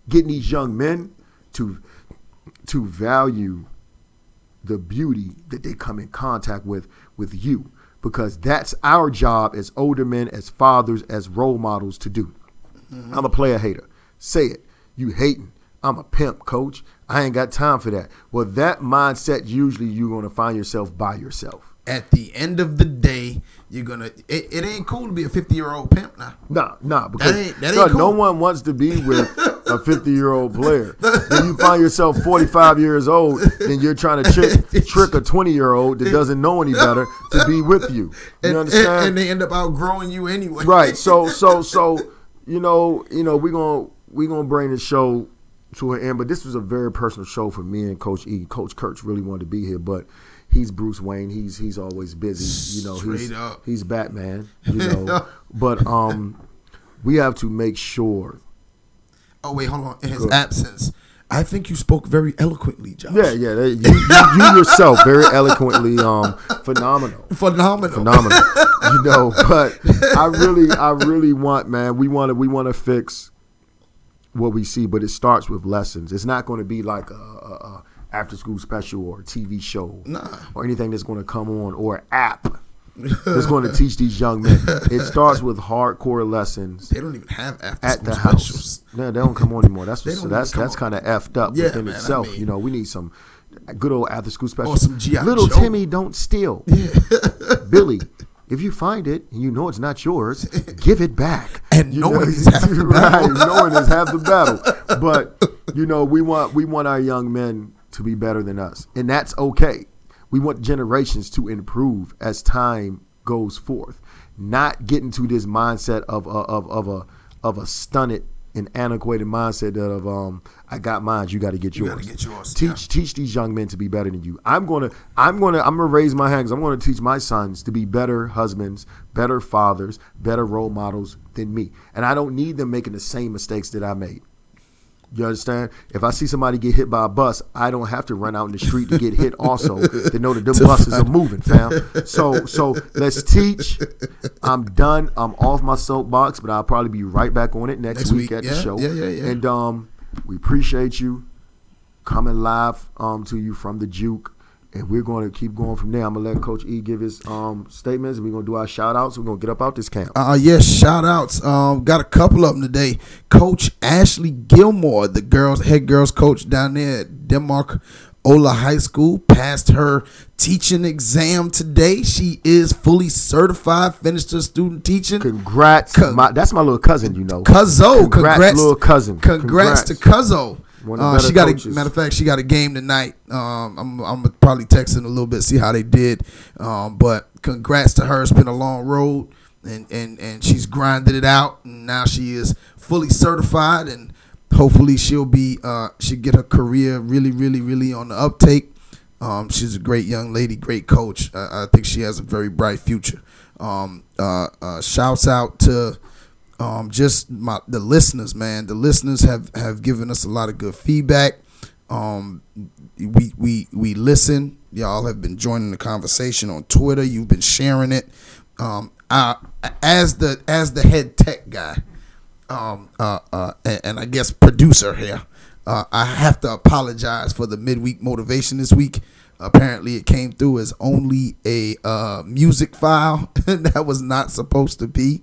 getting these young men to to value the beauty that they come in contact with with you. Because that's our job as older men as fathers as role models to do. Mm-hmm. I'm a player hater. Say it. You hating. I'm a pimp coach. I ain't got time for that. Well that mindset usually you're going to find yourself by yourself. At the end of the day, you're gonna. It, it ain't cool to be a 50 year old pimp now. Nah, nah, because ain't- that ain't no, no one wants to be with a 50 year old player. When you find yourself 45 years old, then you're trying to trick, trick a 20 year old that doesn't know any better to be with you. You And, understand? and, and they end up outgrowing you anyway. right. So, so, so, you know, you know, we're gonna we're gonna bring the show to an end. But this was a very personal show for me and Coach E. Coach Kurtz really wanted to be here, but. He's Bruce Wayne. He's he's always busy. You know, he's Straight up. he's Batman. You know, but um, we have to make sure Oh wait, hold on. In his absence, I think you spoke very eloquently, Josh. Yeah, yeah. You, you, you yourself very eloquently um phenomenal. phenomenal. Phenomenal. you know, but I really I really want, man, we want to we want to fix what we see, but it starts with lessons. It's not going to be like a, a, a after school special or TV show Nah. or anything that's going to come on or app that's going to teach these young men. It starts with hardcore lessons They don't even have after at school the house. specials. No, they don't come on anymore. That's what's, that's that's kind of effed up Yeah, within man, I itself. mean- you know, we need some good old after school special. Or some G.I. Little Joe. Timmy don't steal. Billy, if you find it and you know it's not yours, give it back. And You knowing know, is half the battle. right, knowing is half the battle. But you know, we want we want our young men to be better than us, and that's okay. We want generations to improve as time goes forth, not get into this mindset of of of, of a of a stunted and antiquated mindset that of um I got mine, you got to get You yours. get yours, Teach yeah. teach these young men to be better than you. I'm gonna I'm gonna I'm gonna raise my hands. I'm gonna teach my sons to be better husbands, better fathers, better role models than me. And I don't need them making the same mistakes that I made. You understand? If I see somebody get hit by a bus, I don't have to run out in the street to get hit also to know that them buses are moving, fam. So so let's teach. I'm done. I'm off my soapbox, but I'll probably be right back on it next, Next week, week, at yeah, the show. yeah, yeah, yeah. And um we appreciate you coming live um to you from the Juke. And we're going to keep going from there. I'm gonna let Coach E give his um statements. We're gonna do our shout outs. We're gonna get up out this camp. Uh, yes, shout outs. Um, got a couple of them today. Coach Ashley Gilmore, the girls head girls coach down there at Denmark Ola High School, passed her teaching exam today. She is fully certified, finished her student teaching. Congrats, Con- my, that's my little cousin. You know, Cuzzo, Congrats, congrats, little cousin. Congrats, to Congrats. Cuzzo. Uh, she got a matter of fact, she got a game tonight. Um, I'm I'm probably texting a little bit, see how they did. Um, but congrats to her. It's been a long road, and and and she's grinded it out, and now she is fully certified, and hopefully she'll be uh she get her career really really really on the uptake. Um, she's a great young lady, great coach. I, I think she has a very bright future. Um, uh, uh, shouts out to um, just my the listeners, man. The listeners have have given us a lot of good feedback. Um, we we we listen. Y'all have been joining the conversation on Twitter. You've been sharing it. Um, I, as the as the head tech guy, um, uh, uh, and, and I guess producer here, uh, I have to apologize for the midweek motivation this week. Apparently, it came through as only a uh, music file that was not supposed to be.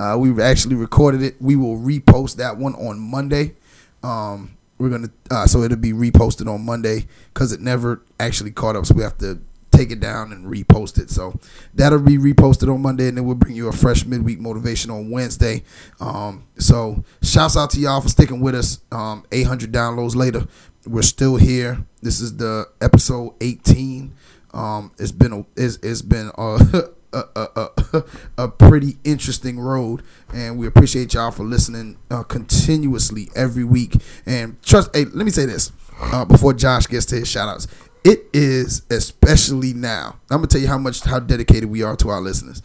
Uh, we actually recorded it. We will repost that one on Monday. Um, we're gonna uh, so it'll be reposted on Monday because it never actually caught up. So we have to take it down and repost it. So that'll be reposted on Monday, and then we'll bring you a fresh midweek motivation on Wednesday. Um, so shouts out to y'all for sticking with us. Um, 800 downloads later, we're still here. This is the episode 18. Um, it's been a it's, it's been a, a, a, a, a pretty interesting road, and we appreciate y'all for listening uh, continuously every week. And trust, hey, let me say this uh, before Josh gets to his shout outs. It is especially now. I'm gonna tell you how much how dedicated we are to our listeners.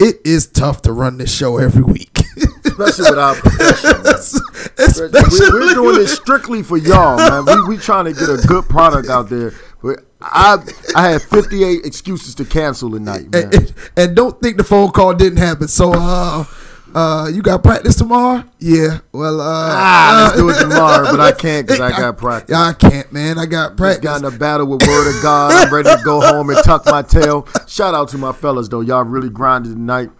It is tough to run this show every week. especially with our profession. Especially We're, we're doing this strictly for y'all, man. We we trying to get a good product out there. I I had 58 excuses to cancel tonight, man. and, and- and don't think the phone call didn't happen. So, uh, uh, you got practice tomorrow? Yeah. Well, uh, Ah, let's do it tomorrow, but I can't because I got practice. Yeah, I can't, man. I got Just practice. got in a battle with Word of God. I'm ready to go home and tuck my tail. Shout out to my fellas though. Y'all really grinded tonight.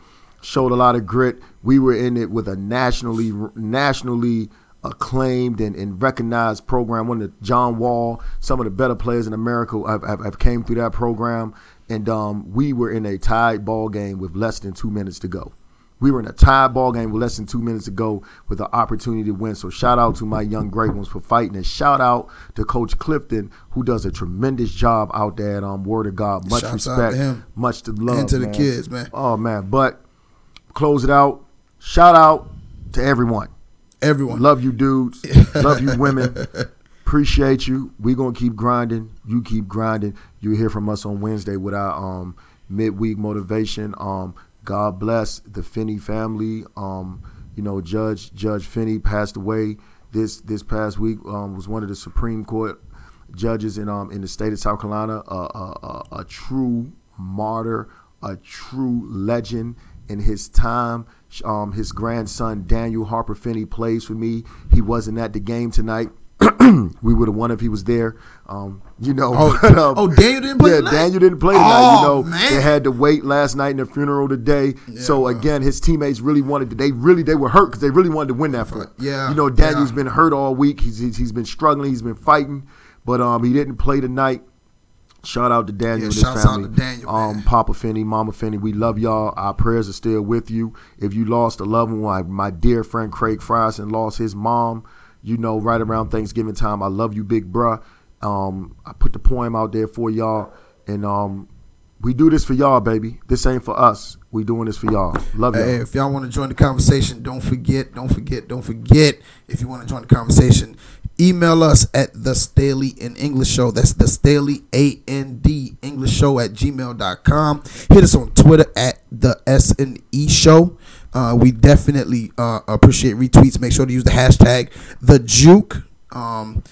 Showed a lot of grit. We were in it with a nationally nationally acclaimed and, and recognized program. One of the John Wall, some of the better players in America have, have, have came through that program. and um, we were in a tied ball game with less than two minutes to go. We were in a tied ball game with less than two minutes to go with an opportunity to win. So shout out to my young great ones for fighting, and shout out to Coach Clifton who does a tremendous job out there at um, Word of God. Much Shouts respect, to him. much to love, And to the kids, man. Oh man, but close it out. Shout out to everyone. Everyone. Love you, dudes. Love you, women. Appreciate you. We gonna keep grinding. You keep grinding. You hear from us on Wednesday with our um, midweek motivation. Um, God bless the Finney family. Um, you know, Judge Judge Finney passed away this this past week. Um, was one of the Supreme Court judges in um in the state of South Carolina. A a, a, a true martyr, a true legend in his time. Um, his grandson Daniel Harper Finney plays for me. He wasn't at the game tonight. we would have won if he was there. Um, you know. Oh, but, um, oh, Daniel didn't play Yeah, tonight? Daniel didn't play tonight. Oh, you know, man. they had to wait last night in the funeral today. so well. again, his teammates really wanted to. They really they were hurt because they really wanted to win that fight. Yeah, You know, Daniel's yeah. been hurt all week. He's, he's he's been struggling. He's been fighting, but um, he didn't play tonight. Shout out to Daniel Yeah, and his family. to Daniel, um. Papa Finney, Mama Finney, we love y'all. Our prayers are still with you. If you lost a loved one, my dear friend Craig Frierson lost his mom, you know, right around Thanksgiving time. I love you, big bruh. Um, I put the poem out there for y'all, and um, we do this for y'all, baby. This ain't for us. We doing this for y'all. Love y'all. Hey, if y'all want to join the conversation, don't forget, don't forget, don't forget. If you want to join the conversation, email us at the Staley and English Show. That's the Staley A N D English Show at gmail.com. Hit us on Twitter at the S and E Show. Uh, we definitely uh, appreciate retweets. Make sure to use the hashtag the Juke. Um,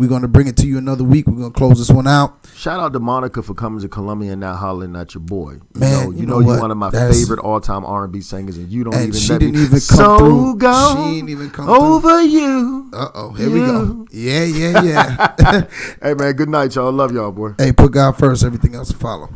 we're gonna bring it to you another week. We're gonna close this one out. Shout out to Monica for coming to Columbia and not hollering at your boy. You Man, know, you you know know, you're one of my That's- favorite all time R and B singers, and you don't And even she didn't even come so through. Go She didn't even come over you. Uh oh, here we go. Yeah, yeah, yeah. Hey man, good night, y'all. Love y'all, boy. hey, put God first. Everything else follow.